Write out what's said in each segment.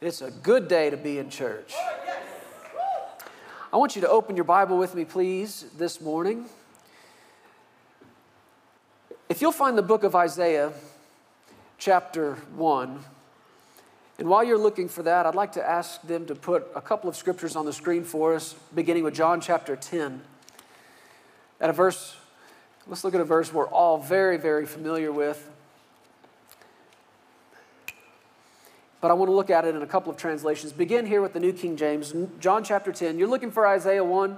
It's a good day to be in church. I want you to open your Bible with me, please, this morning. If you'll find the book of Isaiah, chapter 1, and while you're looking for that, I'd like to ask them to put a couple of scriptures on the screen for us, beginning with John chapter 10. At a verse, let's look at a verse we're all very, very familiar with. But I want to look at it in a couple of translations. Begin here with the New King James, John chapter 10. You're looking for Isaiah 1.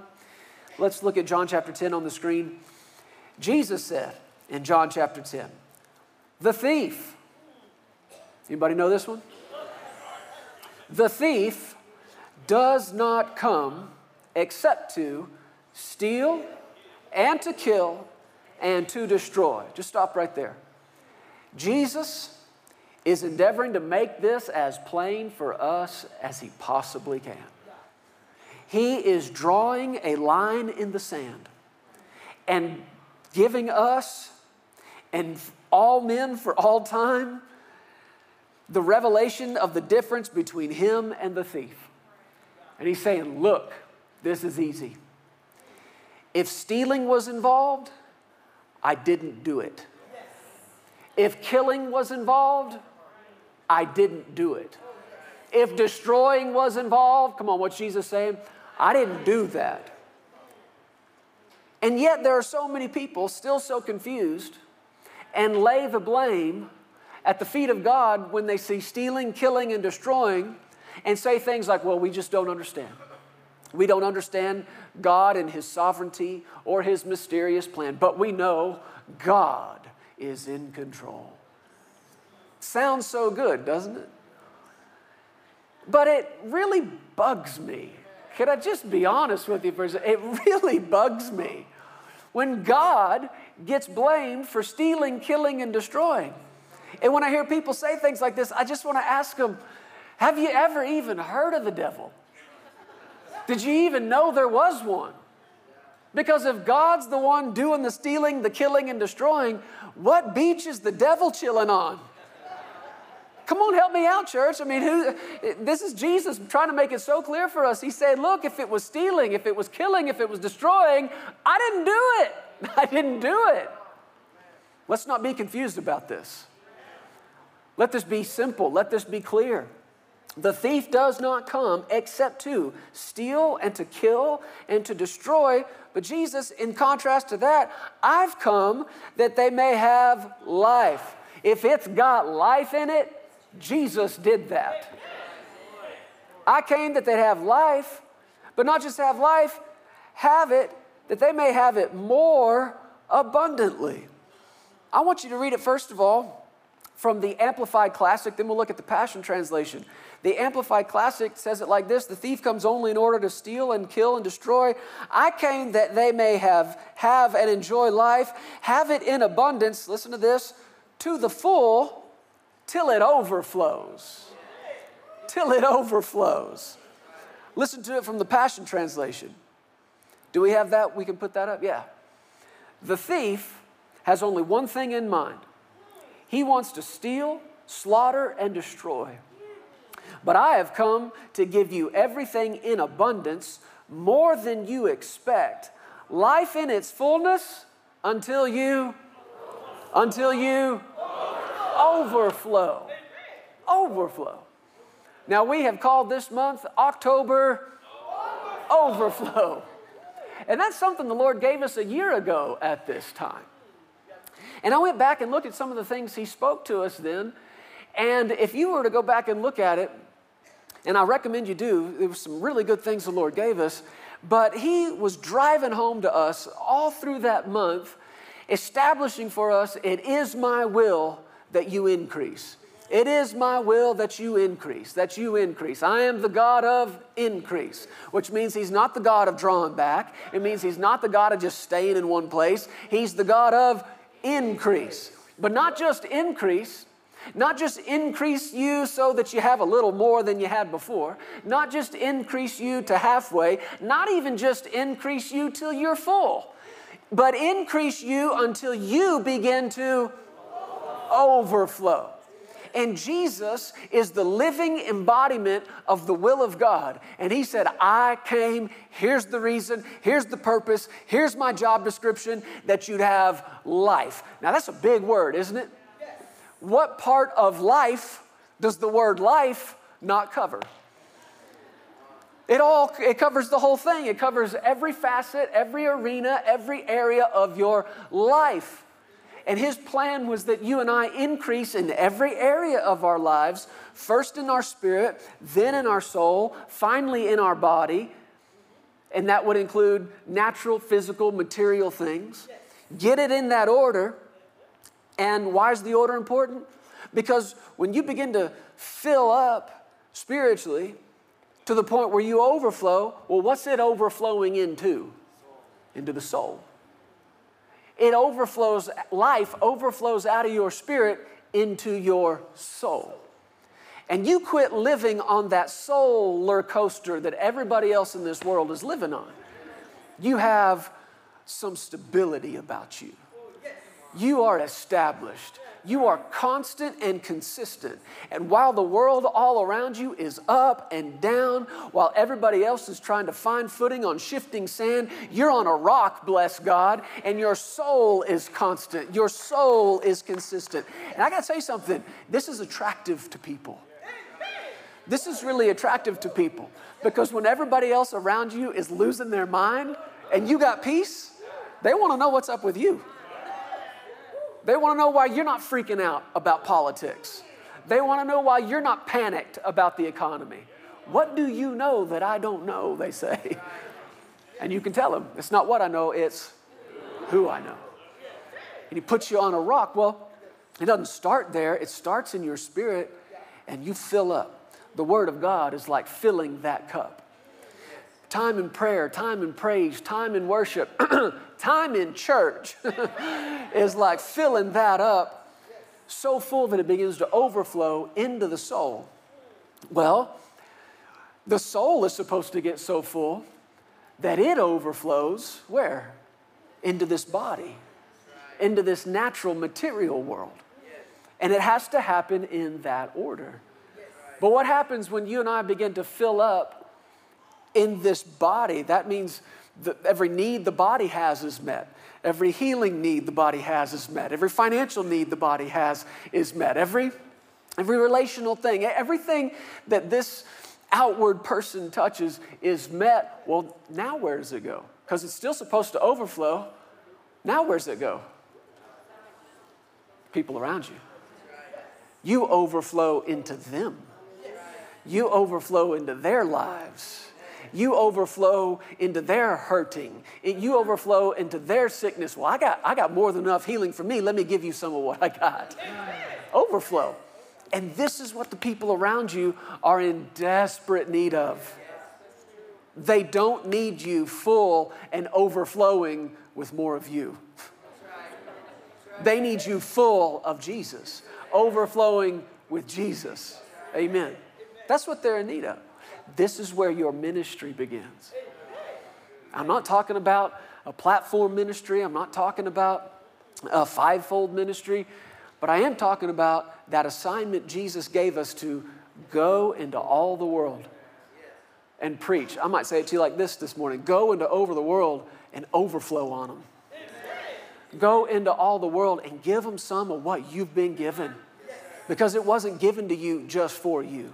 Let's look at John chapter 10 on the screen. Jesus said in John chapter 10, the thief. Anybody know this one? The thief does not come except to steal and to kill and to destroy. Just stop right there. Jesus is endeavoring to make this as plain for us as he possibly can. He is drawing a line in the sand and giving us and all men for all time the revelation of the difference between him and the thief. And he's saying, Look, this is easy. If stealing was involved, I didn't do it. If killing was involved, I didn't do it. If destroying was involved, come on, what's Jesus saying? I didn't do that. And yet there are so many people still so confused and lay the blame at the feet of God when they see stealing, killing, and destroying and say things like, well, we just don't understand. We don't understand God and His sovereignty or His mysterious plan, but we know God is in control. Sounds so good, doesn't it? But it really bugs me. Can I just be honest with you for a second? It really bugs me when God gets blamed for stealing, killing, and destroying. And when I hear people say things like this, I just want to ask them Have you ever even heard of the devil? Did you even know there was one? Because if God's the one doing the stealing, the killing, and destroying, what beach is the devil chilling on? Come on, help me out, church. I mean, who, this is Jesus trying to make it so clear for us. He said, Look, if it was stealing, if it was killing, if it was destroying, I didn't do it. I didn't do it. Let's not be confused about this. Let this be simple. Let this be clear. The thief does not come except to steal and to kill and to destroy. But Jesus, in contrast to that, I've come that they may have life. If it's got life in it, Jesus did that. I came that they'd have life, but not just have life, have it that they may have it more abundantly. I want you to read it first of all from the Amplified Classic, then we'll look at the Passion Translation. The Amplified Classic says it like this The thief comes only in order to steal and kill and destroy. I came that they may have, have and enjoy life, have it in abundance, listen to this, to the full till it overflows. Till it overflows. Listen to it from the Passion Translation. Do we have that? We can put that up? Yeah. The thief has only one thing in mind he wants to steal, slaughter, and destroy. But I have come to give you everything in abundance, more than you expect, life in its fullness until you, until you overflow. Overflow. Now, we have called this month October Overflow. And that's something the Lord gave us a year ago at this time. And I went back and looked at some of the things He spoke to us then. And if you were to go back and look at it, and I recommend you do, there were some really good things the Lord gave us. But He was driving home to us all through that month, establishing for us, it is my will that you increase. It is my will that you increase, that you increase. I am the God of increase, which means He's not the God of drawing back. It means He's not the God of just staying in one place. He's the God of increase. But not just increase, not just increase you so that you have a little more than you had before, not just increase you to halfway, not even just increase you till you're full, but increase you until you begin to overflow. And Jesus is the living embodiment of the will of God. And He said, I came, here's the reason, here's the purpose, here's my job description that you'd have life. Now, that's a big word, isn't it? What part of life does the word life not cover? It all it covers the whole thing. It covers every facet, every arena, every area of your life. And his plan was that you and I increase in every area of our lives, first in our spirit, then in our soul, finally in our body. And that would include natural, physical, material things. Get it in that order. And why is the order important? Because when you begin to fill up spiritually, to the point where you overflow. Well, what's it overflowing into? Into the soul. It overflows, life overflows out of your spirit into your soul. And you quit living on that solar coaster that everybody else in this world is living on. You have some stability about you. You are established. You are constant and consistent. And while the world all around you is up and down, while everybody else is trying to find footing on shifting sand, you're on a rock, bless God, and your soul is constant. Your soul is consistent. And I got to say something this is attractive to people. This is really attractive to people because when everybody else around you is losing their mind and you got peace, they want to know what's up with you. They want to know why you're not freaking out about politics. They want to know why you're not panicked about the economy. What do you know that I don't know? They say. And you can tell them, it's not what I know, it's who I know. And he puts you on a rock. Well, it doesn't start there, it starts in your spirit, and you fill up. The Word of God is like filling that cup. Time in prayer, time in praise, time in worship, time in church is like filling that up so full that it begins to overflow into the soul. Well, the soul is supposed to get so full that it overflows where? Into this body, into this natural material world. And it has to happen in that order. But what happens when you and I begin to fill up in this body. That means that every need the body has is met. Every healing need the body has is met. Every financial need the body has is met. Every, every relational thing, everything that this outward person touches is met. Well, now where does it go? Because it's still supposed to overflow. Now where does it go? People around you. You overflow into them. You overflow into their lives you overflow into their hurting. You overflow into their sickness. Well, I got, I got more than enough healing for me. Let me give you some of what I got. Overflow. And this is what the people around you are in desperate need of. They don't need you full and overflowing with more of you. They need you full of Jesus, overflowing with Jesus. Amen. That's what they're in need of. This is where your ministry begins. I'm not talking about a platform ministry, I'm not talking about a fivefold ministry, but I am talking about that assignment Jesus gave us to go into all the world and preach. I might say it to you like this this morning go into over the world and overflow on them. Go into all the world and give them some of what you've been given because it wasn't given to you just for you.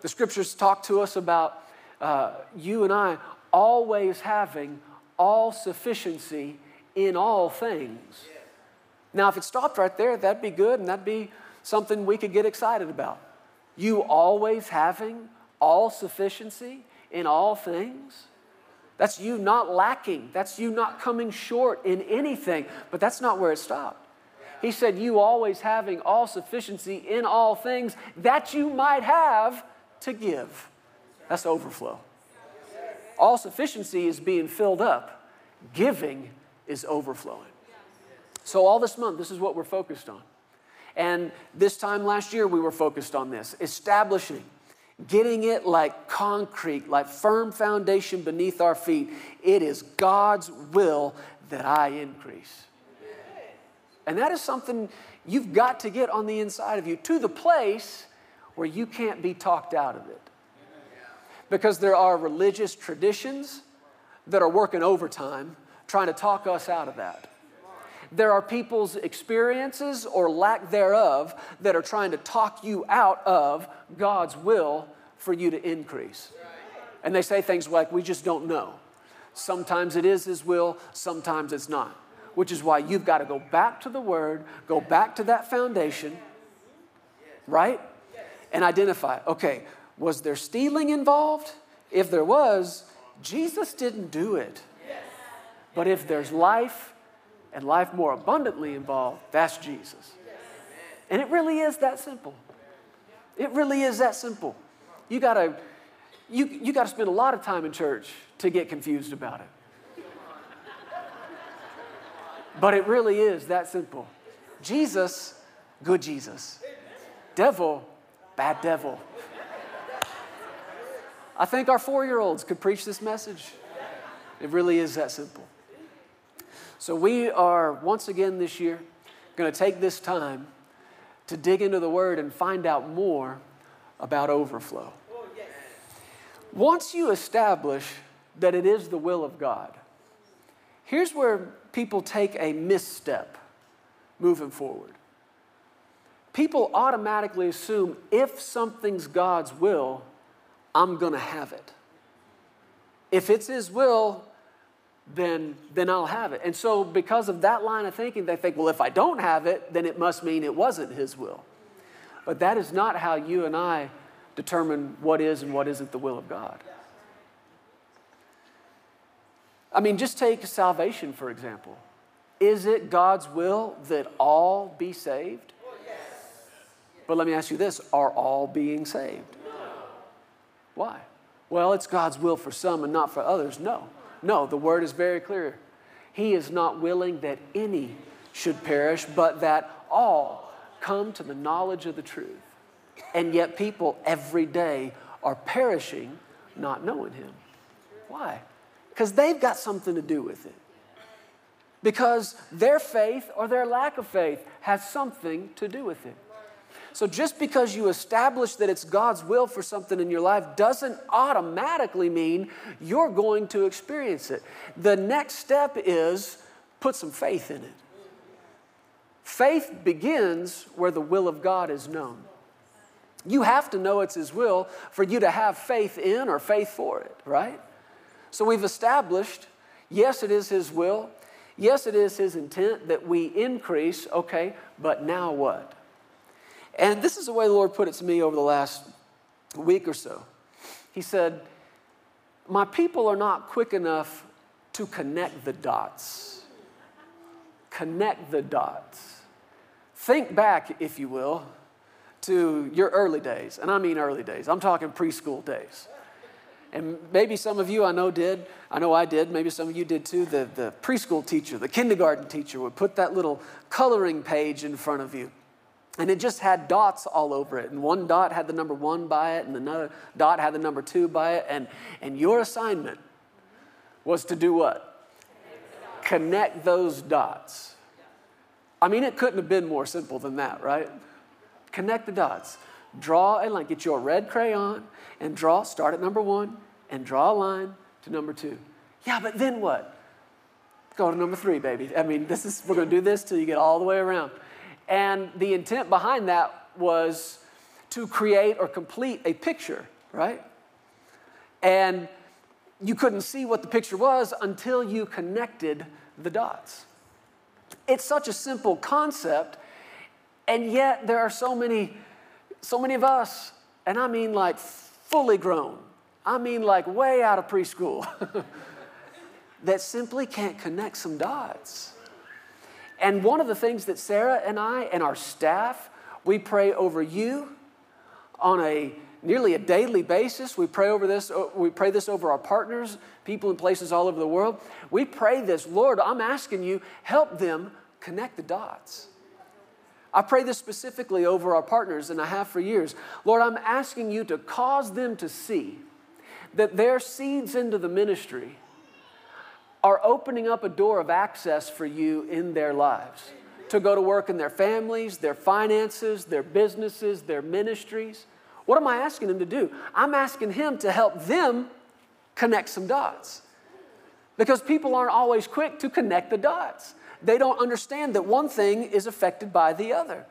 The scriptures talk to us about uh, you and I always having all sufficiency in all things. Now, if it stopped right there, that'd be good and that'd be something we could get excited about. You always having all sufficiency in all things. That's you not lacking. That's you not coming short in anything. But that's not where it stopped. He said, You always having all sufficiency in all things that you might have to give. That's overflow. All sufficiency is being filled up, giving is overflowing. So, all this month, this is what we're focused on. And this time last year, we were focused on this establishing, getting it like concrete, like firm foundation beneath our feet. It is God's will that I increase. And that is something you've got to get on the inside of you to the place where you can't be talked out of it. Because there are religious traditions that are working overtime trying to talk us out of that. There are people's experiences or lack thereof that are trying to talk you out of God's will for you to increase. And they say things like, we just don't know. Sometimes it is His will, sometimes it's not. Which is why you've got to go back to the Word, go back to that foundation, right? And identify okay, was there stealing involved? If there was, Jesus didn't do it. But if there's life and life more abundantly involved, that's Jesus. And it really is that simple. It really is that simple. You gotta, you, you gotta spend a lot of time in church to get confused about it. But it really is that simple. Jesus, good Jesus. Devil, bad devil. I think our four year olds could preach this message. It really is that simple. So, we are once again this year going to take this time to dig into the Word and find out more about overflow. Once you establish that it is the will of God, here's where people take a misstep moving forward. People automatically assume if something's God's will, I'm going to have it. If it's His will, then, then I'll have it. And so, because of that line of thinking, they think, well, if I don't have it, then it must mean it wasn't His will. But that is not how you and I determine what is and what isn't the will of God. I mean, just take salvation, for example. Is it God's will that all be saved? But let me ask you this are all being saved? Why? Well, it's God's will for some and not for others. No. No, the word is very clear. He is not willing that any should perish, but that all come to the knowledge of the truth. And yet, people every day are perishing not knowing Him. Why? Because they've got something to do with it. Because their faith or their lack of faith has something to do with it. So just because you establish that it's God's will for something in your life doesn't automatically mean you're going to experience it. The next step is put some faith in it. Faith begins where the will of God is known. You have to know it's His will for you to have faith in or faith for it, right? So we've established yes, it is His will. Yes, it is His intent that we increase, okay, but now what? And this is the way the Lord put it to me over the last week or so. He said, My people are not quick enough to connect the dots. Connect the dots. Think back, if you will, to your early days. And I mean early days, I'm talking preschool days. And maybe some of you I know did, I know I did, maybe some of you did too. The, the preschool teacher, the kindergarten teacher would put that little coloring page in front of you. And it just had dots all over it. And one dot had the number one by it, and another dot had the number two by it. And, and your assignment was to do what? Connect those dots. I mean, it couldn't have been more simple than that, right? Connect the dots. Draw a line. Get your red crayon and draw, start at number one, and draw a line to number two. Yeah, but then what? Go to number three, baby. I mean, this is, we're going to do this till you get all the way around. And the intent behind that was to create or complete a picture, right? And you couldn't see what the picture was until you connected the dots. It's such a simple concept, and yet there are so many, so many of us, and I mean like fully grown, I mean like way out of preschool, that simply can't connect some dots. And one of the things that Sarah and I and our staff, we pray over you on a nearly a daily basis. We pray over this, we pray this over our partners, people in places all over the world. We pray this, Lord, I'm asking you, help them connect the dots. I pray this specifically over our partners, and I have for years. Lord, I'm asking you to cause them to see that their seeds into the ministry are opening up a door of access for you in their lives. to go to work in their families, their finances, their businesses, their ministries. What am I asking Him to do? I'm asking Him to help them connect some dots. Because people aren't always quick to connect the dots. They don't understand that one thing is affected by the other.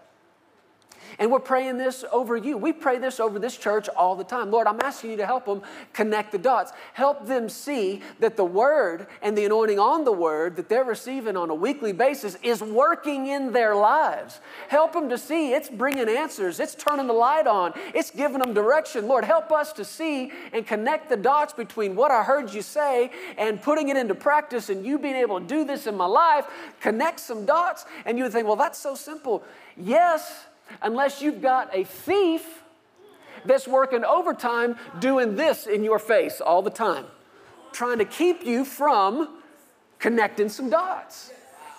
And we're praying this over you. We pray this over this church all the time. Lord, I'm asking you to help them connect the dots. Help them see that the word and the anointing on the word that they're receiving on a weekly basis is working in their lives. Help them to see it's bringing answers, it's turning the light on, it's giving them direction. Lord, help us to see and connect the dots between what I heard you say and putting it into practice and you being able to do this in my life. Connect some dots. And you would think, well, that's so simple. Yes unless you've got a thief that's working overtime doing this in your face all the time, trying to keep you from connecting some dots.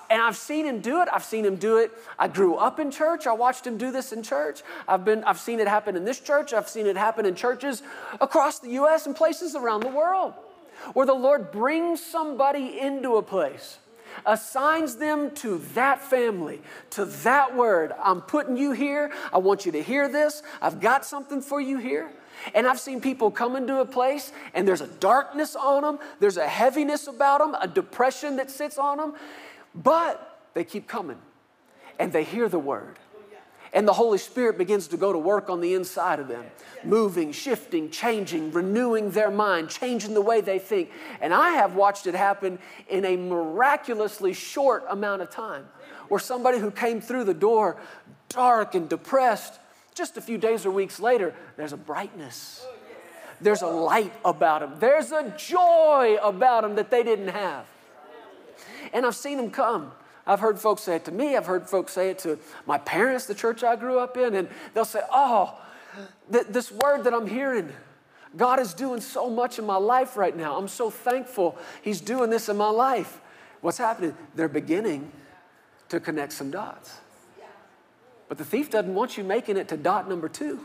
And I've seen him do it. I've seen him do it. I grew up in church. I watched him do this in church. I've been I've seen it happen in this church. I've seen it happen in churches across the US and places around the world where the Lord brings somebody into a place assigns them to that family, to that word. I'm putting you here. I want you to hear this. I've got something for you here. And I've seen people come into a place and there's a darkness on them, there's a heaviness about them, a depression that sits on them, but they keep coming and they hear the word and the Holy Spirit begins to go to work on the inside of them, moving, shifting, changing, renewing their mind, changing the way they think. And I have watched it happen in a miraculously short amount of time, where somebody who came through the door dark and depressed, just a few days or weeks later, there's a brightness. There's a light about them. There's a joy about them that they didn't have. And I've seen them come I've heard folks say it to me. I've heard folks say it to my parents, the church I grew up in, and they'll say, Oh, th- this word that I'm hearing, God is doing so much in my life right now. I'm so thankful He's doing this in my life. What's happening? They're beginning to connect some dots. But the thief doesn't want you making it to dot number two.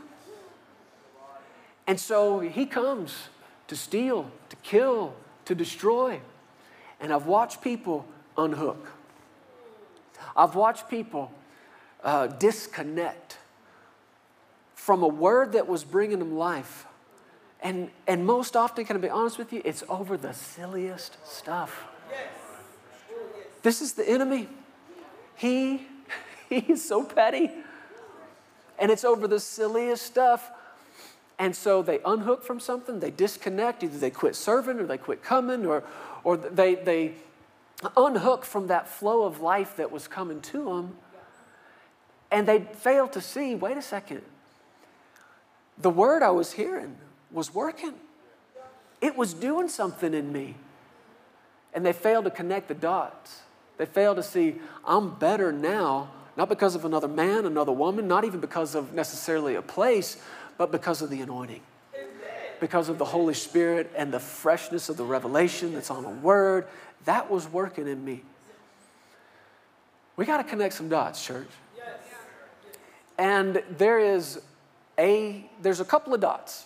And so he comes to steal, to kill, to destroy. And I've watched people unhook. I've watched people uh, disconnect from a word that was bringing them life. And, and most often, can I be honest with you, it's over the silliest stuff. This is the enemy. He, he's so petty. And it's over the silliest stuff. And so they unhook from something, they disconnect, either they quit serving or they quit coming or, or they, they, unhook from that flow of life that was coming to them. And they failed to see wait a second, the word I was hearing was working, it was doing something in me. And they failed to connect the dots. They failed to see, I'm better now, not because of another man, another woman, not even because of necessarily a place, but because of the anointing because of the Holy Spirit and the freshness of the revelation that's on the Word. That was working in me. We got to connect some dots, church. And there is a there's a couple of dots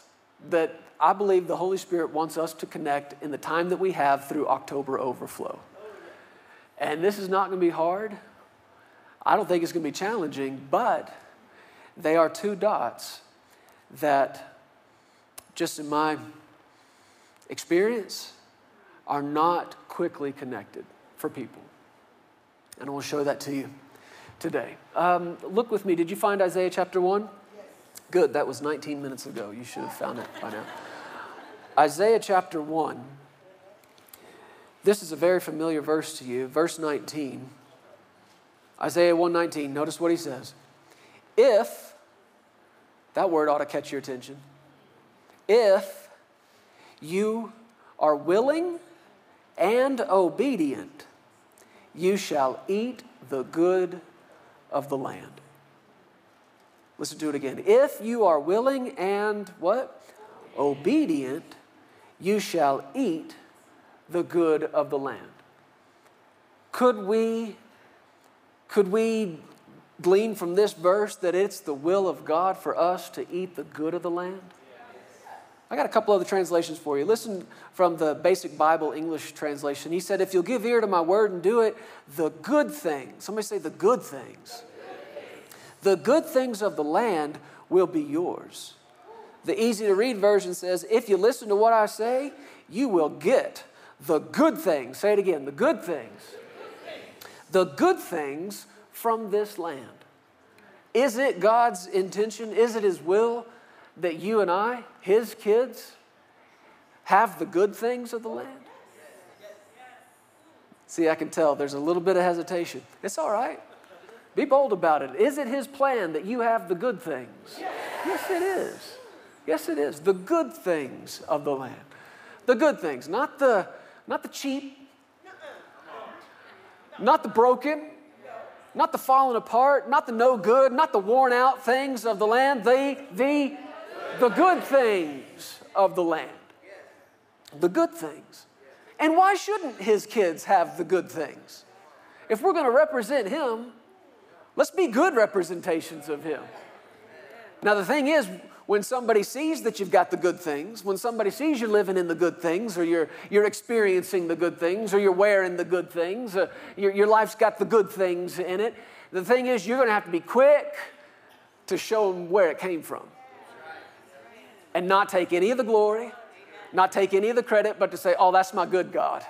that I believe the Holy Spirit wants us to connect in the time that we have through October overflow. And this is not going to be hard. I don't think it's going to be challenging, but they are two dots that just in my experience, are not quickly connected for people. And I will show that to you today. Um, look with me. Did you find Isaiah chapter 1? Yes. Good. That was 19 minutes ago. You should have found it by now. Isaiah chapter 1. This is a very familiar verse to you. Verse 19. Isaiah 119. Notice what he says. If, that word ought to catch your attention if you are willing and obedient, you shall eat the good of the land. Listen to it again. If you are willing and what? Obedient, you shall eat the good of the land. Could we could we glean from this verse that it's the will of God for us to eat the good of the land? I got a couple other translations for you. Listen from the basic Bible English translation. He said, If you'll give ear to my word and do it, the good things, somebody say the good things, the good things of the land will be yours. The easy to read version says, If you listen to what I say, you will get the good things. Say it again the good things. The good things from this land. Is it God's intention? Is it His will that you and I, His kids, have the good things of the land? See, I can tell there's a little bit of hesitation. It's all right. Be bold about it. Is it His plan that you have the good things? Yes, it is. Yes, it is. The good things of the land. The good things, not the, not the cheap, not the broken, not the fallen apart, not the no good, not the worn out things of the land, the, the, the good things of the land. The good things. And why shouldn't his kids have the good things? If we're going to represent him, let's be good representations of him. Now, the thing is, when somebody sees that you've got the good things, when somebody sees you're living in the good things, or you're, you're experiencing the good things, or you're wearing the good things, your, your life's got the good things in it, the thing is, you're going to have to be quick to show them where it came from. And not take any of the glory, not take any of the credit, but to say, oh, that's my good God.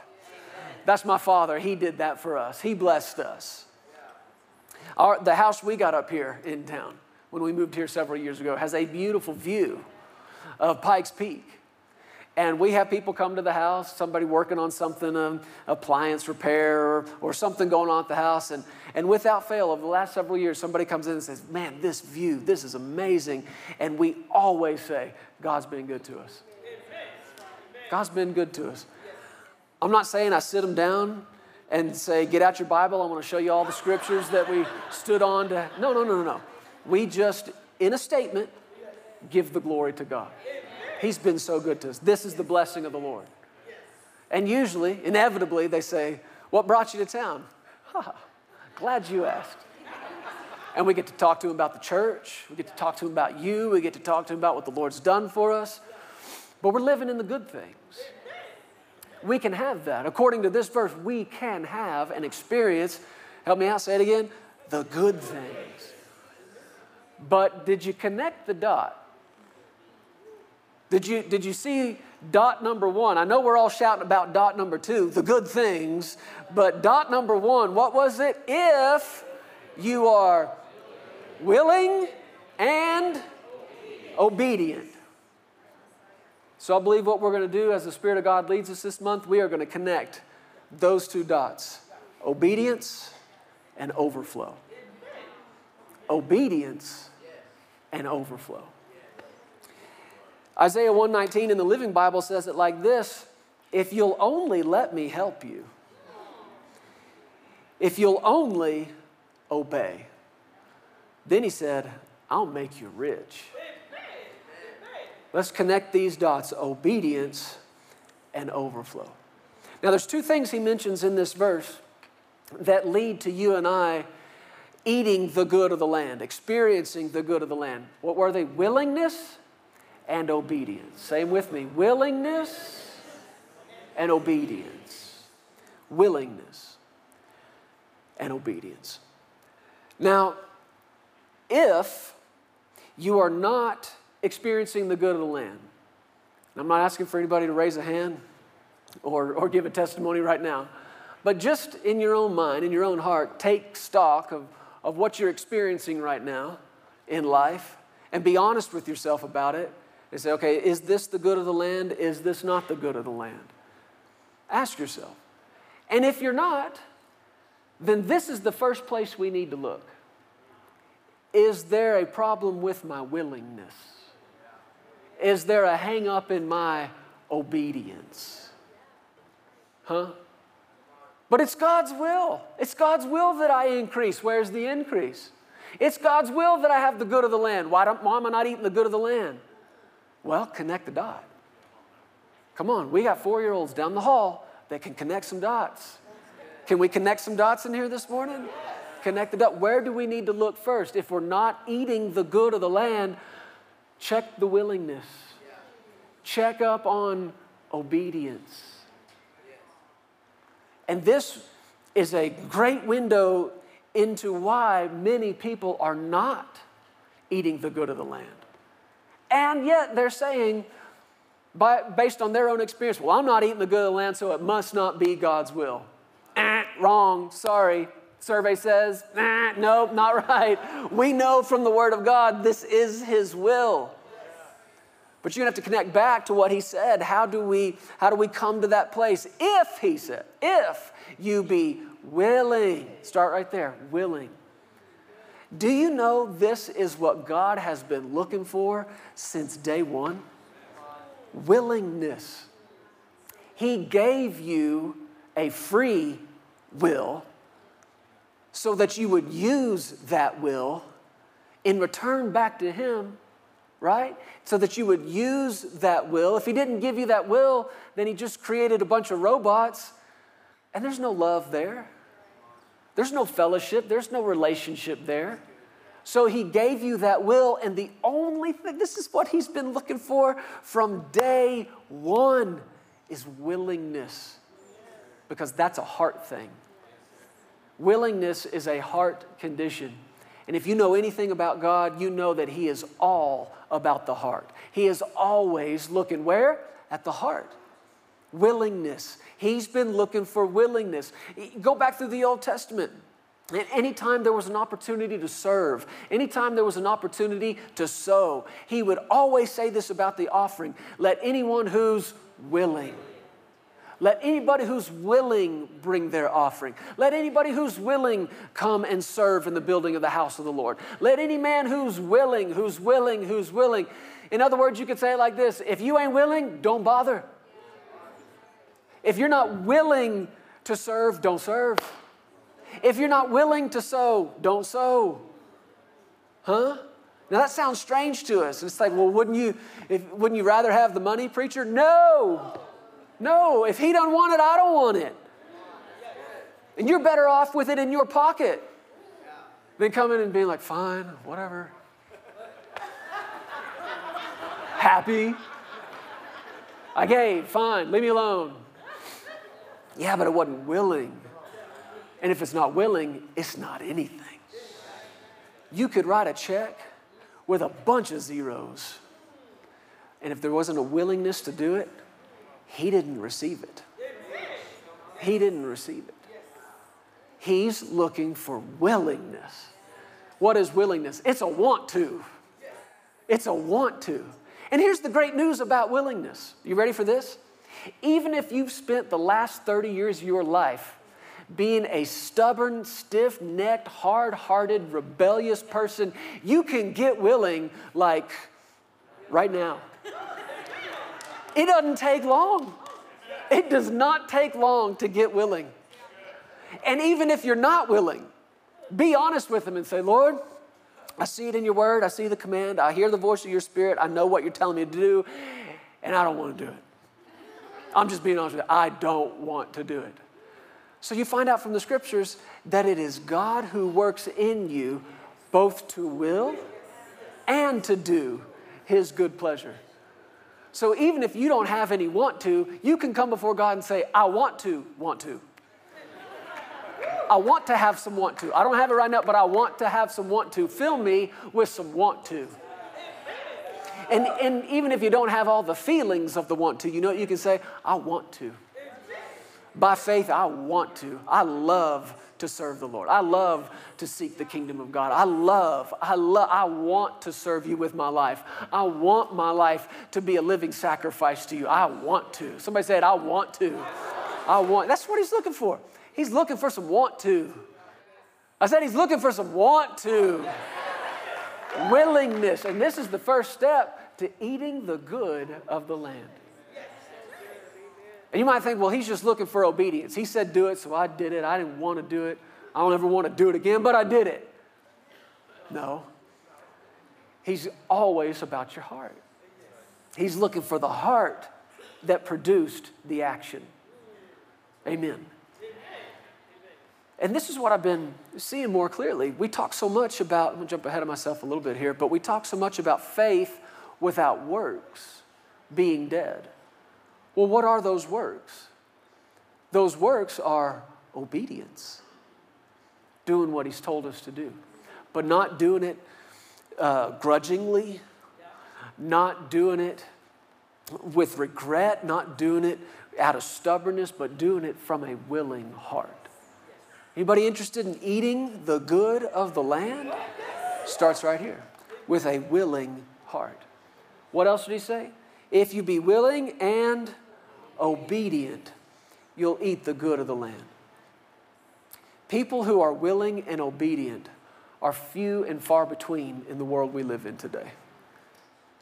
That's my Father. He did that for us, He blessed us. Our, the house we got up here in town when we moved here several years ago, has a beautiful view of Pikes Peak. And we have people come to the house, somebody working on something, um, appliance repair or, or something going on at the house. And, and without fail, over the last several years, somebody comes in and says, Man, this view, this is amazing. And we always say, God's been good to us. God's been good to us. I'm not saying I sit them down and say, Get out your Bible, I want to show you all the scriptures that we stood on to. No, no, no, no, no. We just, in a statement, give the glory to God. He's been so good to us. This is the blessing of the Lord. And usually, inevitably, they say, What brought you to town? glad you asked. And we get to talk to him about the church. We get to talk to him about you. We get to talk to him about what the Lord's done for us. But we're living in the good things. We can have that. According to this verse, we can have and experience, help me out, say it again, the good things. But did you connect the dot? Did you, did you see dot number one? I know we're all shouting about dot number two, the good things, but dot number one, what was it? If you are willing and obedient. So I believe what we're going to do as the Spirit of God leads us this month, we are going to connect those two dots obedience and overflow obedience and overflow. Isaiah 119 in the Living Bible says it like this If you'll only let me help you, if you'll only obey. Then he said, I'll make you rich. Let's connect these dots obedience and overflow. Now, there's two things he mentions in this verse that lead to you and I eating the good of the land, experiencing the good of the land. What were they? Willingness and obedience. Same with me willingness and obedience. Willingness and obedience. Now, if you are not experiencing the good of the land, I'm not asking for anybody to raise a hand or, or give a testimony right now, but just in your own mind, in your own heart, take stock of of what you're experiencing right now in life and be honest with yourself about it and say, okay, is this the good of the land? Is this not the good of the land? Ask yourself. And if you're not, then this is the first place we need to look. Is there a problem with my willingness? Is there a hang up in my obedience? Huh? But it's God's will. It's God's will that I increase. Where's the increase? It's God's will that I have the good of the land. Why, don't, why am I not eating the good of the land? Well, connect the dot. Come on, we got four year olds down the hall that can connect some dots. Can we connect some dots in here this morning? Connect the dot. Where do we need to look first? If we're not eating the good of the land, check the willingness. check up on obedience. And this is a great window into why many people are not eating the good of the land. And yet they're saying, by, based on their own experience, well, I'm not eating the good of the land, so it must not be God's will. Eh, wrong, sorry. Survey says, eh, nope, not right. We know from the Word of God this is His will. But you're gonna have to connect back to what He said. How do we, how do we come to that place? If He said, if you be willing, start right there, willing. Do you know this is what God has been looking for since day one? Willingness. He gave you a free will so that you would use that will in return back to Him, right? So that you would use that will. If He didn't give you that will, then He just created a bunch of robots, and there's no love there. There's no fellowship, there's no relationship there. So he gave you that will, and the only thing, this is what he's been looking for from day one, is willingness. Because that's a heart thing. Willingness is a heart condition. And if you know anything about God, you know that He is all about the heart. He is always looking where? At the heart. Willingness. He's been looking for willingness. Go back through the Old Testament. Anytime there was an opportunity to serve, anytime there was an opportunity to sow, he would always say this about the offering let anyone who's willing. Let anybody who's willing bring their offering. Let anybody who's willing come and serve in the building of the house of the Lord. Let any man who's willing, who's willing, who's willing. In other words, you could say it like this if you ain't willing, don't bother. If you're not willing to serve, don't serve. If you're not willing to sow, don't sow. Huh? Now that sounds strange to us. It's like, well, wouldn't you, if, wouldn't you rather have the money, preacher? No. No. If he don't want it, I don't want it. And you're better off with it in your pocket than coming and being like, fine, whatever. Happy. I gave, fine, leave me alone. Yeah, but it wasn't willing. And if it's not willing, it's not anything. You could write a check with a bunch of zeros. And if there wasn't a willingness to do it, he didn't receive it. He didn't receive it. He's looking for willingness. What is willingness? It's a want to. It's a want to. And here's the great news about willingness. You ready for this? Even if you've spent the last 30 years of your life being a stubborn, stiff necked, hard hearted, rebellious person, you can get willing like right now. It doesn't take long. It does not take long to get willing. And even if you're not willing, be honest with Him and say, Lord, I see it in your word. I see the command. I hear the voice of your spirit. I know what you're telling me to do, and I don't want to do it. I'm just being honest with you. I don't want to do it. So you find out from the scriptures that it is God who works in you both to will and to do his good pleasure. So even if you don't have any want to, you can come before God and say, I want to, want to. I want to have some want to. I don't have it right now, but I want to have some want to. Fill me with some want to. And, and even if you don't have all the feelings of the want to, you know, you can say, I want to. By faith, I want to. I love to serve the Lord. I love to seek the kingdom of God. I love, I love, I want to serve you with my life. I want my life to be a living sacrifice to you. I want to. Somebody said, I want to. I want. That's what he's looking for. He's looking for some want to. I said he's looking for some want to willingness. And this is the first step to eating the good of the land. And you might think, well, he's just looking for obedience. He said, do it, so I did it. I didn't want to do it. I don't ever want to do it again, but I did it. No. He's always about your heart. He's looking for the heart that produced the action. Amen. And this is what I've been seeing more clearly. We talk so much about, I'm to jump ahead of myself a little bit here, but we talk so much about faith without works. being dead. Well, what are those works? Those works are obedience, doing what He's told us to do, but not doing it uh, grudgingly, not doing it with regret, not doing it out of stubbornness, but doing it from a willing heart. Anybody interested in eating the good of the land? Starts right here with a willing heart. What else did he say? If you be willing and obedient, you'll eat the good of the land. People who are willing and obedient are few and far between in the world we live in today.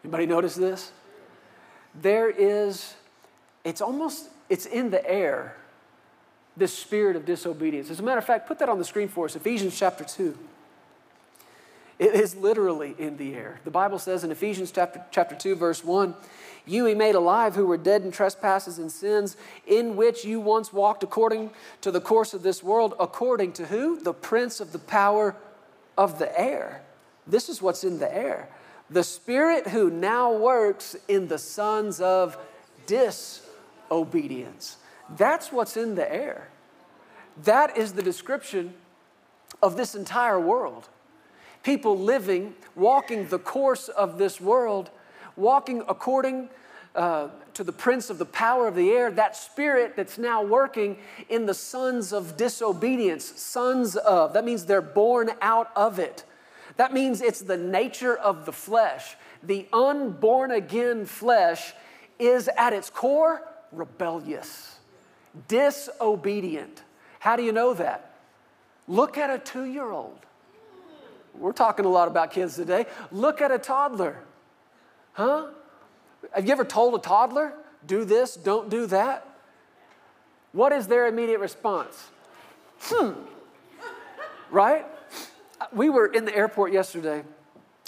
Anybody notice this? There is, it's almost, it's in the air, this spirit of disobedience. As a matter of fact, put that on the screen for us, Ephesians chapter 2. It is literally in the air. The Bible says in Ephesians chapter, chapter 2, verse 1, you he made alive who were dead in trespasses and sins, in which you once walked according to the course of this world, according to who? The prince of the power of the air. This is what's in the air. The spirit who now works in the sons of disobedience. That's what's in the air. That is the description of this entire world. People living, walking the course of this world walking according uh, to the prince of the power of the air, that spirit that's now working in the sons of disobedience, sons of. That means they're born out of it. That means it's the nature of the flesh. The unborn again flesh is at its core rebellious, disobedient. How do you know that? Look at a two year old. We're talking a lot about kids today. Look at a toddler. Huh? Have you ever told a toddler, do this, don't do that? What is their immediate response? Hmm. Right? We were in the airport yesterday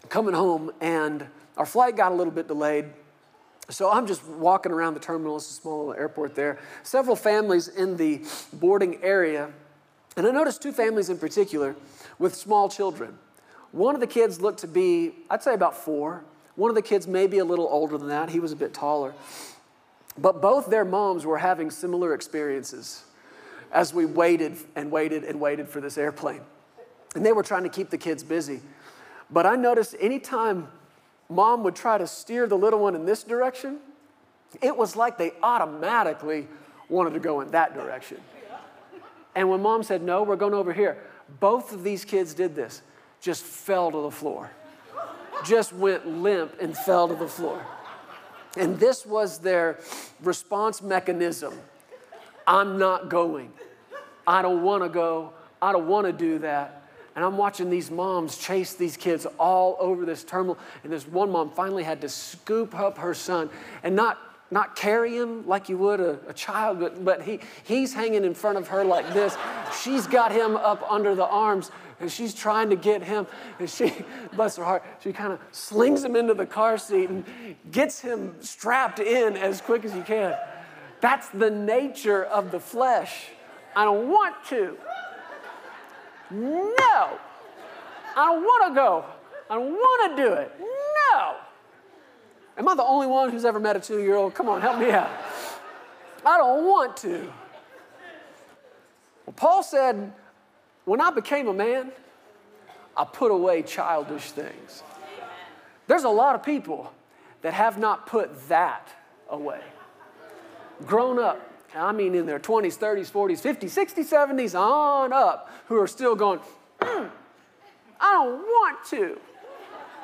coming home, and our flight got a little bit delayed. So I'm just walking around the terminal. It's a small airport there. Several families in the boarding area. And I noticed two families in particular with small children. One of the kids looked to be, I'd say about four. One of the kids may be a little older than that, he was a bit taller. But both their moms were having similar experiences as we waited and waited and waited for this airplane. And they were trying to keep the kids busy. But I noticed anytime mom would try to steer the little one in this direction, it was like they automatically wanted to go in that direction. And when mom said, No, we're going over here, both of these kids did this, just fell to the floor just went limp and fell to the floor. And this was their response mechanism I'm not going. I don't want to go. I don't want to do that. And I'm watching these moms chase these kids all over this terminal. And this one mom finally had to scoop up her son and not, not carry him like you would a, a child, but, but he, he's hanging in front of her like this. She's got him up under the arms and she's trying to get him. And she, bless her heart, she kind of slings him into the car seat and gets him strapped in as quick as you can. That's the nature of the flesh. I don't want to. No. I don't want to go. I don't want to do it. No. Am I the only one who's ever met a two year old? Come on, help me out. I don't want to. Well, Paul said, when I became a man, I put away childish things. There's a lot of people that have not put that away. Grown up, I mean in their 20s, 30s, 40s, 50s, 60s, 70s, on up, who are still going, mm, I don't want to.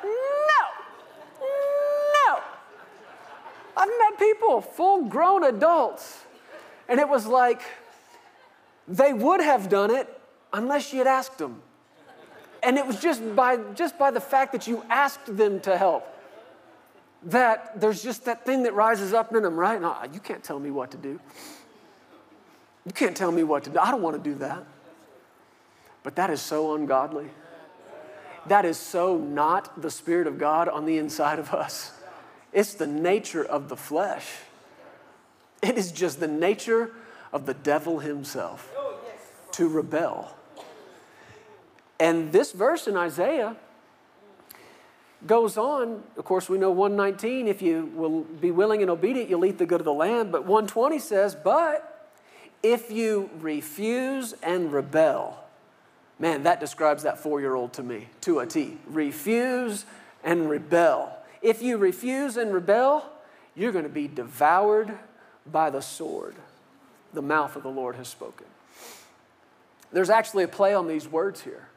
No, no. I've met people, full grown adults, and it was like they would have done it unless you had asked them. And it was just by, just by the fact that you asked them to help that there's just that thing that rises up in them, right? No, you can't tell me what to do. You can't tell me what to do. I don't want to do that. But that is so ungodly. That is so not the Spirit of God on the inside of us. It's the nature of the flesh. It is just the nature of the devil himself to rebel. And this verse in Isaiah goes on, of course, we know 119, if you will be willing and obedient, you'll eat the good of the land. But 120 says, but if you refuse and rebel, man, that describes that four year old to me, to a T. Refuse and rebel. If you refuse and rebel, you're going to be devoured by the sword. The mouth of the Lord has spoken. There's actually a play on these words here.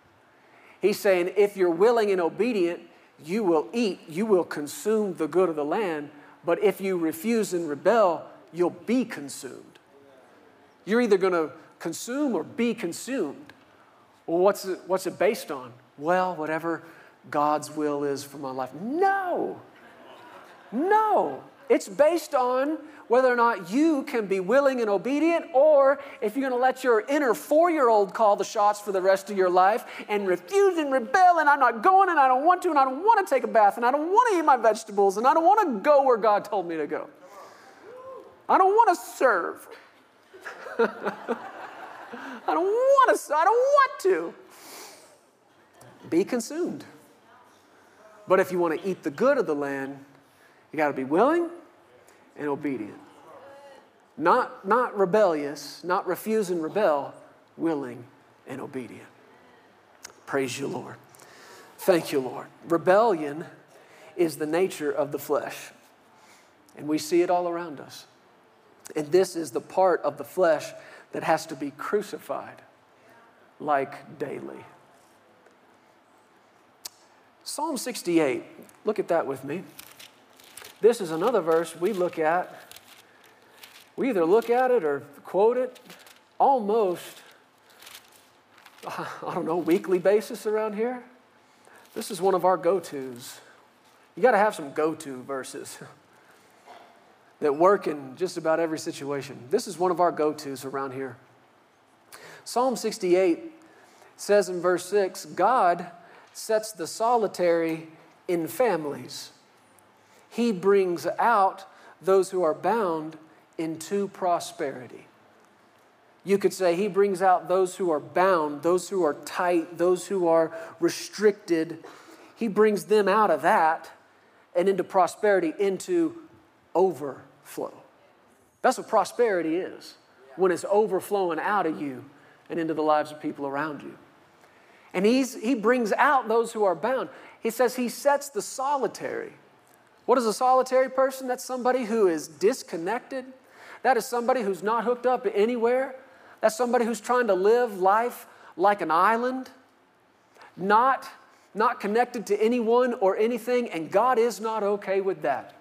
He's saying, if you're willing and obedient, you will eat, you will consume the good of the land, but if you refuse and rebel, you'll be consumed. You're either going to consume or be consumed. Well, what's it, what's it based on? Well, whatever God's will is for my life. No, no. It's based on whether or not you can be willing and obedient, or if you're going to let your inner four year old call the shots for the rest of your life and refuse and rebel, and I'm not going, and I don't want to, and I don't want to take a bath, and I don't want to eat my vegetables, and I don't want to go where God told me to go. I don't want to serve. I don't want to, I don't want to. Be consumed. But if you want to eat the good of the land, you got to be willing and obedient. Not, not rebellious, not refuse and rebel, willing and obedient. Praise you, Lord. Thank you, Lord. Rebellion is the nature of the flesh, and we see it all around us. And this is the part of the flesh that has to be crucified like daily. Psalm 68, look at that with me. This is another verse we look at. We either look at it or quote it almost, I don't know, weekly basis around here. This is one of our go tos. You got to have some go to verses that work in just about every situation. This is one of our go tos around here. Psalm 68 says in verse 6 God sets the solitary in families. He brings out those who are bound into prosperity. You could say he brings out those who are bound, those who are tight, those who are restricted. He brings them out of that and into prosperity, into overflow. That's what prosperity is when it's overflowing out of you and into the lives of people around you. And he's, he brings out those who are bound. He says he sets the solitary what is a solitary person? That's somebody who is disconnected. That is somebody who's not hooked up anywhere. That's somebody who's trying to live life like an island, not, not connected to anyone or anything, and God is not okay with that.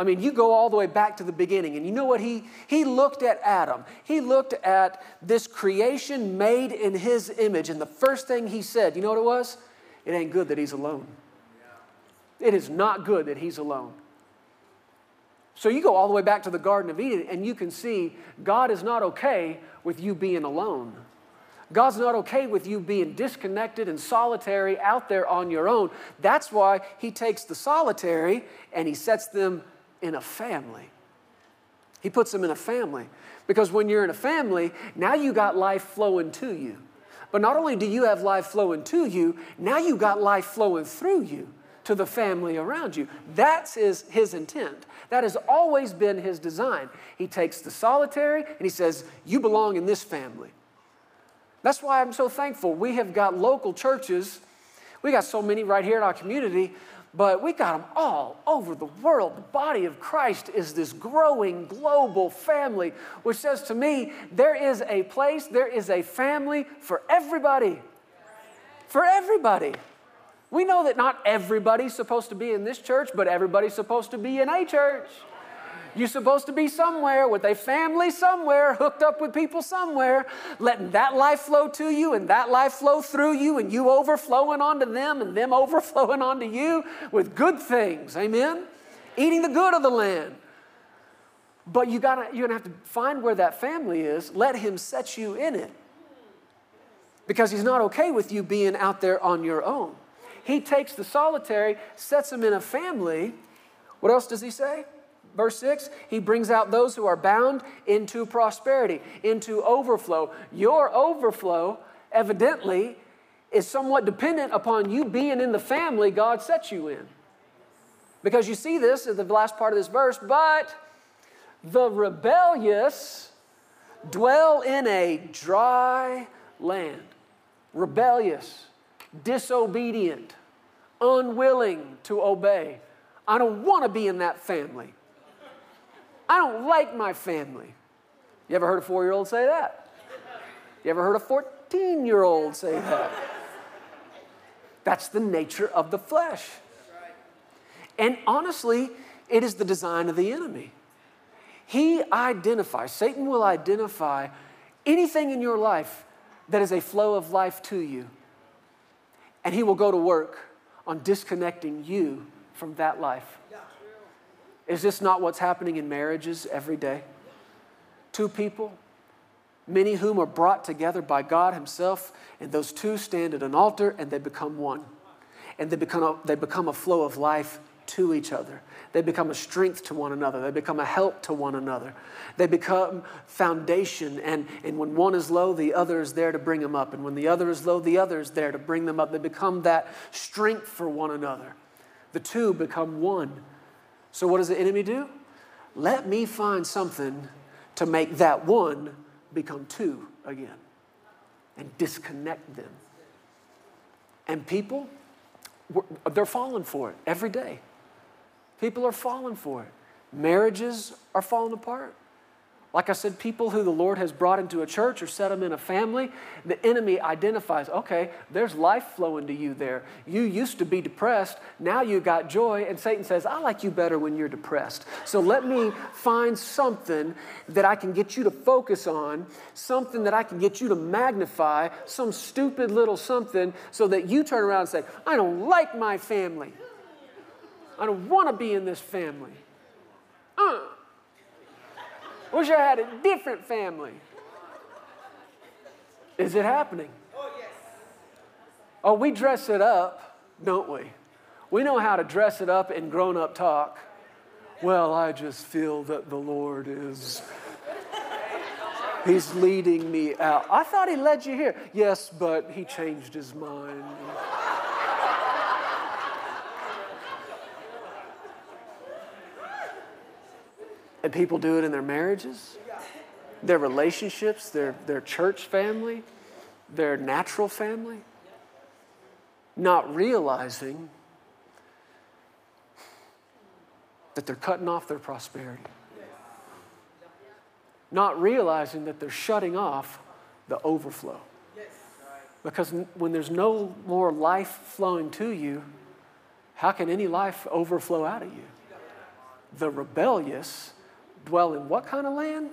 I mean, you go all the way back to the beginning, and you know what? He, he looked at Adam. He looked at this creation made in his image, and the first thing he said, you know what it was? It ain't good that he's alone. It is not good that he's alone. So you go all the way back to the Garden of Eden and you can see God is not okay with you being alone. God's not okay with you being disconnected and solitary out there on your own. That's why he takes the solitary and he sets them in a family. He puts them in a family. Because when you're in a family, now you got life flowing to you. But not only do you have life flowing to you, now you got life flowing through you to the family around you. That's his, his intent. That has always been his design. He takes the solitary and he says, You belong in this family. That's why I'm so thankful. We have got local churches. We got so many right here in our community, but we got them all over the world. The body of Christ is this growing global family, which says to me, there is a place, there is a family for everybody. For everybody. We know that not everybody's supposed to be in this church, but everybody's supposed to be in a church. You're supposed to be somewhere with a family somewhere, hooked up with people somewhere, letting that life flow to you and that life flow through you, and you overflowing onto them and them overflowing onto you with good things. Amen? Eating the good of the land. But you gotta, you're gonna have to find where that family is, let Him set you in it. Because He's not okay with you being out there on your own. He takes the solitary, sets him in a family. What else does he say? Verse 6 He brings out those who are bound into prosperity, into overflow. Your overflow, evidently, is somewhat dependent upon you being in the family God set you in. Because you see this in the last part of this verse, but the rebellious dwell in a dry land. Rebellious, disobedient, unwilling to obey. I don't want to be in that family. I don't like my family. You ever heard a four year old say that? You ever heard a 14 year old say that? That's the nature of the flesh. And honestly, it is the design of the enemy. He identifies, Satan will identify anything in your life that is a flow of life to you. And he will go to work on disconnecting you from that life. Is this not what's happening in marriages every day? Two people, many whom are brought together by God Himself, and those two stand at an altar and they become one. And they become a, they become a flow of life to each other. They become a strength to one another. They become a help to one another. They become foundation. And, and when one is low, the other is there to bring them up. And when the other is low, the other is there to bring them up. They become that strength for one another. The two become one. So, what does the enemy do? Let me find something to make that one become two again and disconnect them. And people, they're falling for it every day. People are falling for it. Marriages are falling apart. Like I said, people who the Lord has brought into a church or set them in a family, the enemy identifies, okay, there's life flowing to you there. You used to be depressed, now you got joy, and Satan says, I like you better when you're depressed. So let me find something that I can get you to focus on, something that I can get you to magnify, some stupid little something, so that you turn around and say, I don't like my family. I don't want to be in this family. Wish I had a different family. Is it happening? Oh, yes. Oh, we dress it up, don't we? We know how to dress it up in grown up talk. Well, I just feel that the Lord is. He's leading me out. I thought he led you here. Yes, but he changed his mind. And people do it in their marriages, their relationships, their, their church family, their natural family, not realizing that they're cutting off their prosperity, not realizing that they're shutting off the overflow. Because when there's no more life flowing to you, how can any life overflow out of you? The rebellious dwell in what kind of land?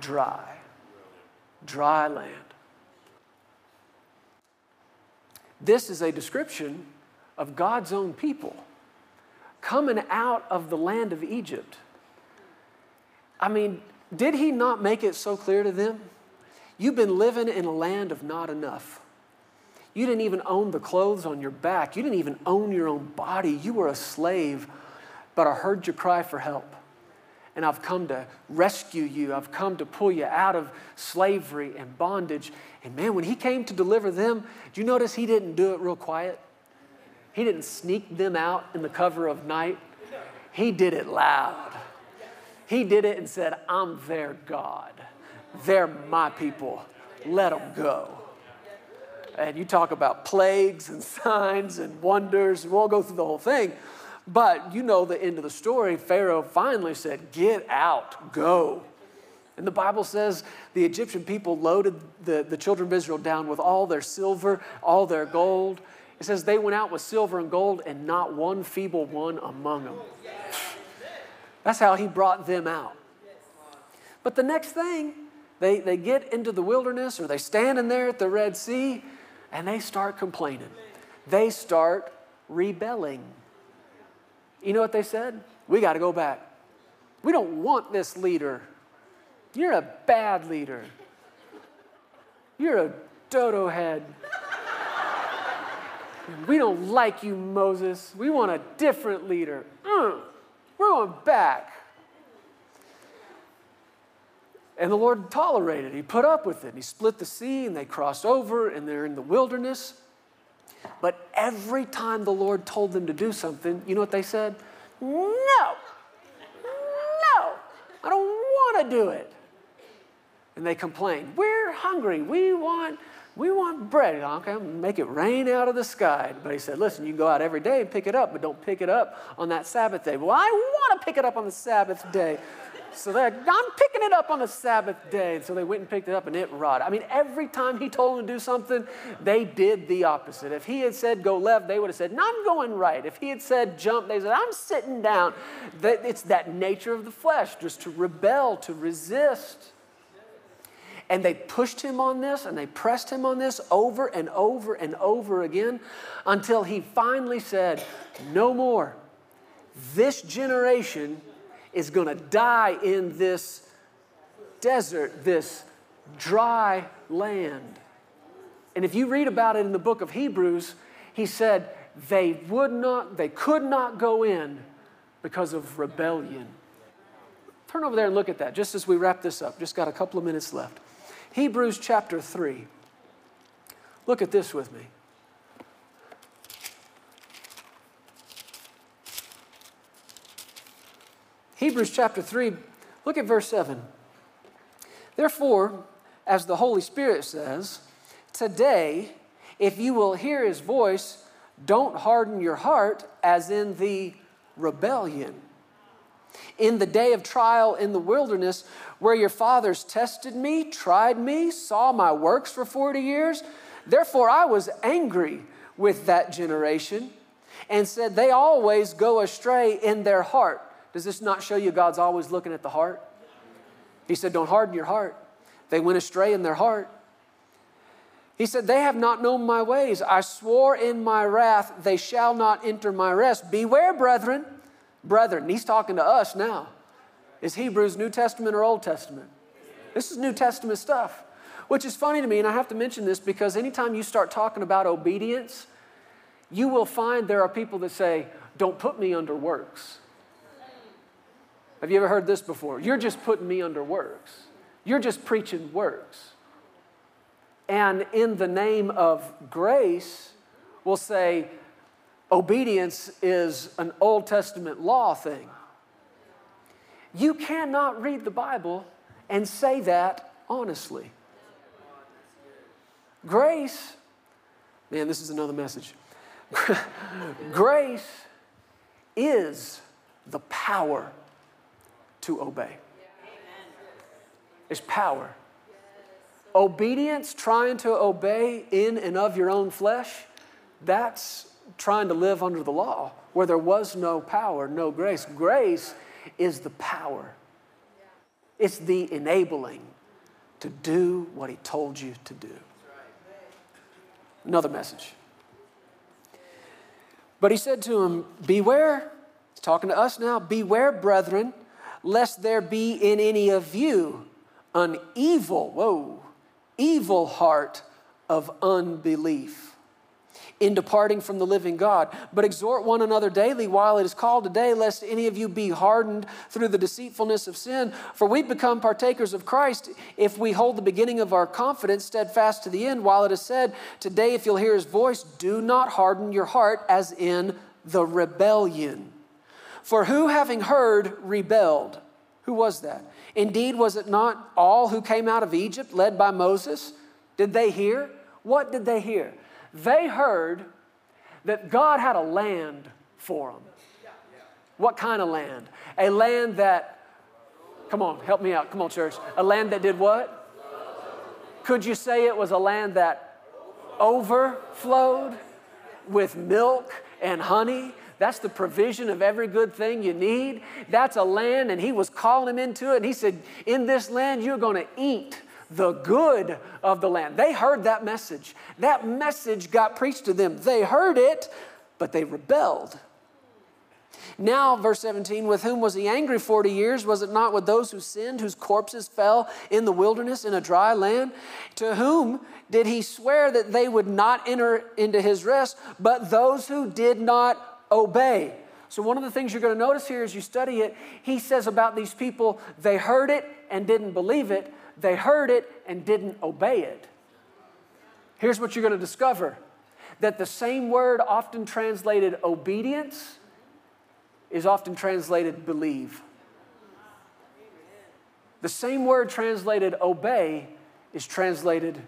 Dry. Dry land. This is a description of God's own people coming out of the land of Egypt. I mean, did he not make it so clear to them? You've been living in a land of not enough. You didn't even own the clothes on your back. You didn't even own your own body. You were a slave, but I heard your cry for help and I've come to rescue you. I've come to pull you out of slavery and bondage. And man, when he came to deliver them, do you notice he didn't do it real quiet? He didn't sneak them out in the cover of night. He did it loud. He did it and said, I'm their God. They're my people. Let them go. And you talk about plagues and signs and wonders, we won't go through the whole thing. But you know the end of the story. Pharaoh finally said, Get out, go. And the Bible says the Egyptian people loaded the, the children of Israel down with all their silver, all their gold. It says they went out with silver and gold, and not one feeble one among them. That's how he brought them out. But the next thing, they, they get into the wilderness or they stand in there at the Red Sea and they start complaining. They start rebelling. You know what they said? We got to go back. We don't want this leader. You're a bad leader. You're a dodo head. we don't like you, Moses. We want a different leader. Mm, we're going back. And the Lord tolerated. He put up with it. He split the sea and they crossed over and they're in the wilderness. But every time the Lord told them to do something, you know what they said? No, no, I don't want to do it. And they complained, We're hungry. We want we want bread. Okay, make it rain out of the sky. But he said, listen, you can go out every day and pick it up, but don't pick it up on that Sabbath day. Well, I want to pick it up on the Sabbath day. So they're, I'm picking it up on the Sabbath day. And so they went and picked it up and it rotted. I mean, every time he told them to do something, they did the opposite. If he had said go left, they would have said, no, I'm going right. If he had said jump, they said, I'm sitting down. It's that nature of the flesh, just to rebel, to resist. And they pushed him on this and they pressed him on this over and over and over again until he finally said, No more. This generation is going to die in this desert, this dry land. And if you read about it in the book of Hebrews, he said they would not, they could not go in because of rebellion. Turn over there and look at that just as we wrap this up. Just got a couple of minutes left. Hebrews chapter 3. Look at this with me. Hebrews chapter 3, look at verse 7. Therefore, as the Holy Spirit says, today, if you will hear his voice, don't harden your heart as in the rebellion in the day of trial in the wilderness, where your fathers tested me, tried me, saw my works for 40 years. Therefore, I was angry with that generation and said, They always go astray in their heart. Does this not show you God's always looking at the heart? He said, Don't harden your heart. They went astray in their heart. He said, They have not known my ways. I swore in my wrath, they shall not enter my rest. Beware, brethren brethren. He's talking to us now. Is Hebrews New Testament or Old Testament? This is New Testament stuff, which is funny to me, and I have to mention this because anytime you start talking about obedience, you will find there are people that say, Don't put me under works. Have you ever heard this before? You're just putting me under works. You're just preaching works. And in the name of grace, we'll say, obedience is an Old Testament law thing. You cannot read the Bible and say that honestly. Grace, man, this is another message. Grace is the power to obey. It's power. Obedience, trying to obey in and of your own flesh, that's trying to live under the law where there was no power, no grace. Grace is the power, it's the enabling to do what He told you to do. Another message. But He said to him, Beware, He's talking to us now, beware, brethren, lest there be in any of you an evil, whoa, evil heart of unbelief in departing from the living God. But exhort one another daily while it is called today, lest any of you be hardened through the deceitfulness of sin. For we become partakers of Christ if we hold the beginning of our confidence steadfast to the end, while it is said, Today, if you'll hear his voice, do not harden your heart as in the rebellion. For who, having heard, rebelled? Who was that? Indeed, was it not all who came out of Egypt led by Moses? Did they hear? What did they hear? They heard that God had a land for them. What kind of land? A land that, come on, help me out. Come on, church. A land that did what? Could you say it was a land that overflowed with milk and honey? That's the provision of every good thing you need. That's a land, and he was calling him into it. And he said, In this land, you're going to eat the good of the land. They heard that message. That message got preached to them. They heard it, but they rebelled. Now, verse 17, with whom was he angry 40 years? Was it not with those who sinned, whose corpses fell in the wilderness in a dry land? To whom did he swear that they would not enter into his rest, but those who did not obey? So, one of the things you're going to notice here as you study it, he says about these people, they heard it and didn't believe it, they heard it and didn't obey it. Here's what you're going to discover that the same word often translated obedience is often translated believe. The same word translated obey is translated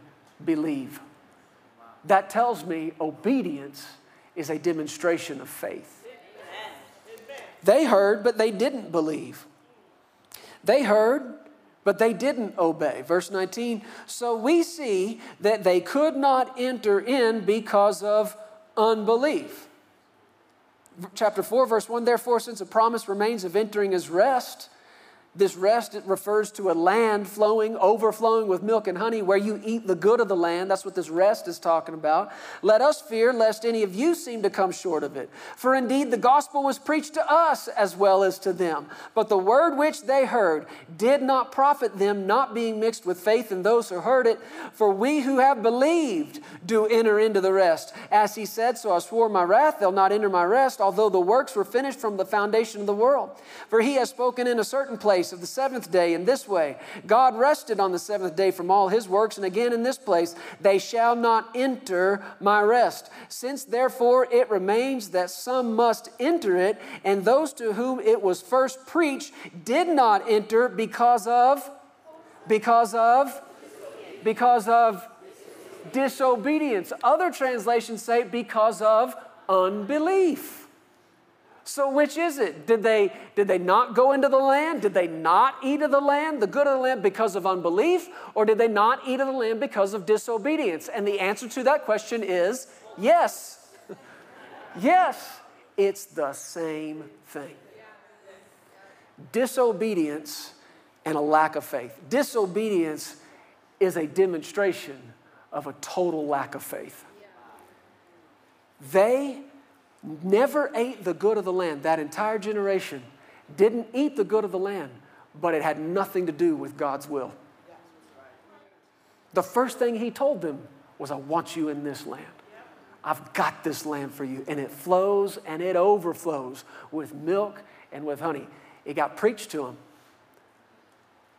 believe. That tells me obedience is a demonstration of faith. They heard, but they didn't believe. They heard, but they didn't obey. Verse 19 So we see that they could not enter in because of unbelief. Chapter 4, verse 1 Therefore, since a promise remains of entering his rest, this rest it refers to a land flowing, overflowing with milk and honey, where you eat the good of the land. That's what this rest is talking about. Let us fear lest any of you seem to come short of it. For indeed the gospel was preached to us as well as to them. But the word which they heard did not profit them, not being mixed with faith in those who heard it. For we who have believed do enter into the rest. As he said, So I swore my wrath, they'll not enter my rest, although the works were finished from the foundation of the world. For he has spoken in a certain place place of the seventh day in this way God rested on the seventh day from all his works, and again in this place, they shall not enter my rest. Since therefore it remains that some must enter it, and those to whom it was first preached did not enter because of, because of, because of disobedience. Other translations say because of unbelief. So, which is it? Did they, did they not go into the land? Did they not eat of the land, the good of the land, because of unbelief? Or did they not eat of the land because of disobedience? And the answer to that question is yes. yes, it's the same thing. Disobedience and a lack of faith. Disobedience is a demonstration of a total lack of faith. They never ate the good of the land. That entire generation didn't eat the good of the land, but it had nothing to do with God's will. The first thing he told them was, I want you in this land. I've got this land for you. And it flows and it overflows with milk and with honey. It got preached to them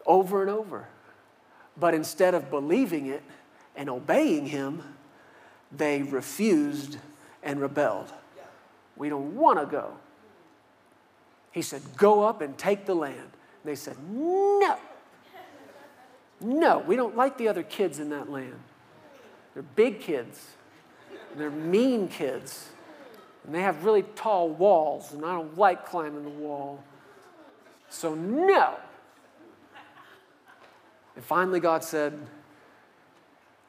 over and over. But instead of believing it and obeying him, they refused and rebelled. We don't want to go. He said, Go up and take the land. And they said, No. No, we don't like the other kids in that land. They're big kids, they're mean kids, and they have really tall walls, and I don't like climbing the wall. So, no. And finally, God said,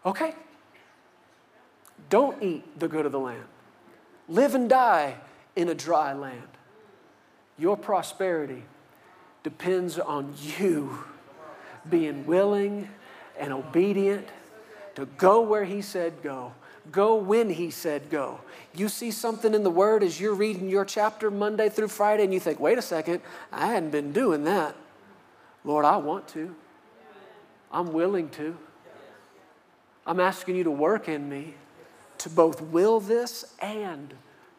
Okay, don't eat the good of the land live and die in a dry land. Your prosperity depends on you being willing and obedient to go where He said go, go when He said go. You see something in the Word as you're reading your chapter Monday through Friday, and you think, wait a second, I hadn't been doing that. Lord, I want to. I'm willing to. I'm asking you to work in me to both will this and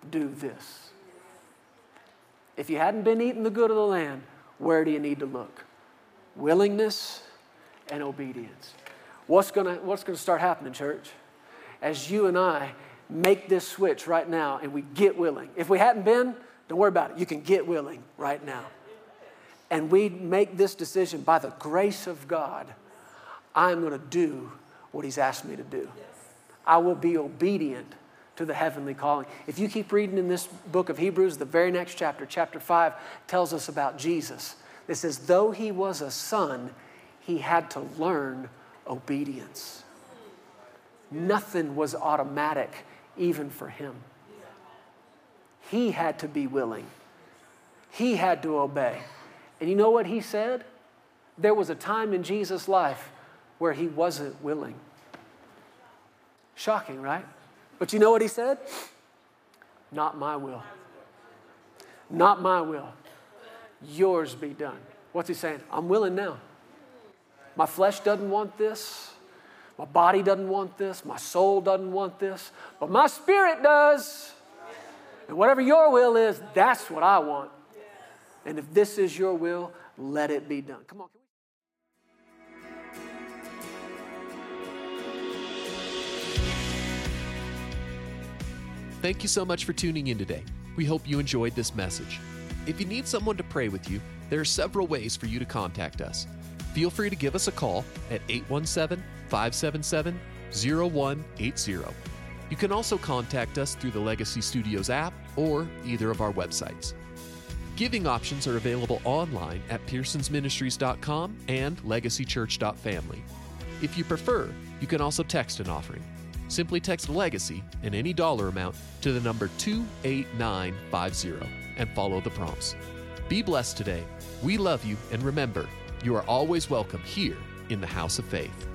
do this. If you hadn't been eating the good of the land, where do you need to look? Willingness and obedience. What's going to what's gonna start happening, church? As you and I make this switch right now and we get willing. If we hadn't been, don't worry about it. You can get willing right now. And we make this decision by the grace of God. I'm going to do what He's asked me to do. I will be obedient to the heavenly calling. If you keep reading in this book of Hebrews, the very next chapter, chapter 5, tells us about Jesus. It says, though he was a son, he had to learn obedience. Nothing was automatic, even for him. He had to be willing, he had to obey. And you know what he said? There was a time in Jesus' life where he wasn't willing. Shocking, right? But you know what he said? Not my will. Not my will. Yours be done. What's he saying? I'm willing now. My flesh doesn't want this. My body doesn't want this. My soul doesn't want this. But my spirit does. And whatever your will is, that's what I want. And if this is your will, let it be done. Come on. Thank you so much for tuning in today. We hope you enjoyed this message. If you need someone to pray with you, there are several ways for you to contact us. Feel free to give us a call at 817 577 0180. You can also contact us through the Legacy Studios app or either of our websites. Giving options are available online at pearsonsministries.com and legacychurch.family. If you prefer, you can also text an offering. Simply text Legacy and any dollar amount to the number 28950 and follow the prompts. Be blessed today. We love you, and remember, you are always welcome here in the House of Faith.